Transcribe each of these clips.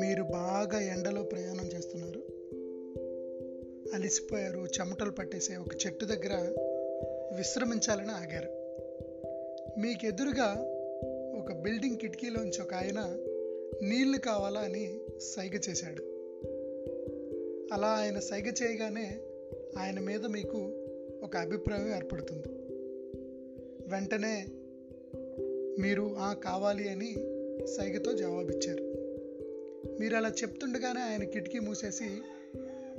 మీరు బాగా ఎండలో ప్రయాణం చేస్తున్నారు. అలిసిపోయారు చెమటలు పట్టేసే ఒక చెట్టు దగ్గర విశ్రమించాలని ఆగారు. మీకు ఎదురుగా ఒక బిల్డింగ్ కిటికీలోంచి ఒక ఆయన నీళ్ళు కావాలా అని సైగ చేశాడు. అలా ఆయన సైగ చేయగానే ఆయన మీద మీకు ఒక అభిప్రాయం ఏర్పడుతుంది. వెంటనే మీరు ఆ కావాలి అని సైగతో జవాబిచ్చారు. మీరు అలా చెప్తుండగానే ఆయన కిటికీ మూసేసి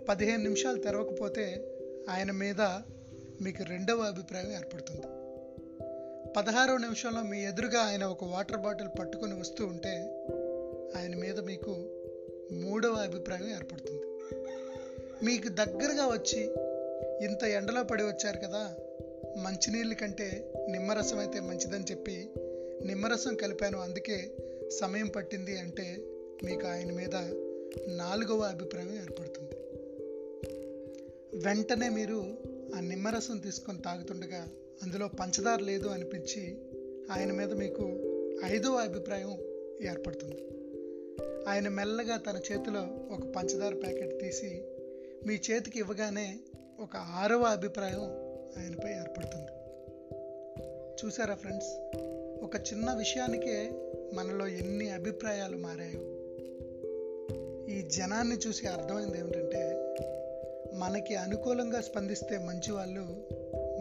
పదిహేను నిమిషాలు తెరవకపోతే ఆయన మీద మీకు రెండవ అభిప్రాయం ఏర్పడుతుంది. పదహారవ నిమిషంలో మీ ఎదురుగా ఆయన ఒక వాటర్ బాటిల్ పట్టుకొని వస్తూ ఉంటే ఆయన మీద మీకు మూడవ అభిప్రాయం ఏర్పడుతుంది. మీకు దగ్గరగా వచ్చి ఇంత ఎండలో పడి వచ్చారు కదా మంచినీళ్ళ కంటే నిమ్మరసం అయితే మంచిదని చెప్పి నిమ్మరసం కలిపాను. అందుకే సమయం పట్టింది అంటే మీకు ఆయన మీద నాలుగవ అభిప్రాయం ఏర్పడుతుంది. వెంటనే మీరు ఆ నిమ్మరసం తీసుకొని తాగుతుండగా అందులో పంచదార లేదు అనిపించి ఆయన మీద మీకు ఐదవ అభిప్రాయం ఏర్పడుతుంది. ఆయన మెల్లగా తన చేతిలో ఒక పంచదార ప్యాకెట్ తీసి మీ చేతికి ఇవ్వగానే ఒక ఆరవ అభిప్రాయం ఆయనపై ఏర్పడుతుంది. చూసారా ఫ్రెండ్స్? ఒక చిన్న విషయానికే మనలో ఎన్ని అభిప్రాయాలు మారాయో. ఈ జనాన్ని చూసి అర్థమైంది ఏమిటంటే మనకి అనుకూలంగా స్పందిస్తే మంచి వాళ్ళు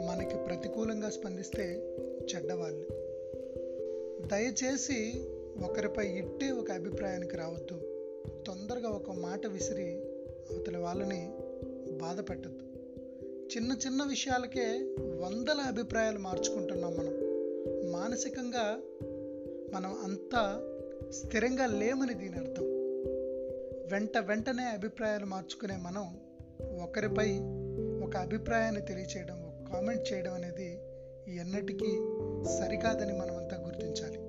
మనకి ప్రతికూలంగా స్పందిస్తే చెడ్డవాళ్ళు. దయచేసి ఒకరిపై ఇట్టే ఒక అభిప్రాయానికి రావద్దు. తొందరగా ఒక మాట విసిరి అవతల వాళ్ళని బాధ పెట్టద్దు చిన్న చిన్న విషయాలకే వందల అభిప్రాయాలు మార్చుకుంటున్నాం మనం. మానసికంగా మనం అంతా స్థిరంగా లేమని దీని అర్థం. వెంట వెంటనే అభిప్రాయాలు మార్చుకునే మనం ఒకరిపై ఒక అభిప్రాయాన్ని తెలియచేయడం ఒక కామెంట్ చేయడం అనేది ఎన్నటికీ సరికాదని మనమంతా గుర్తించాలి.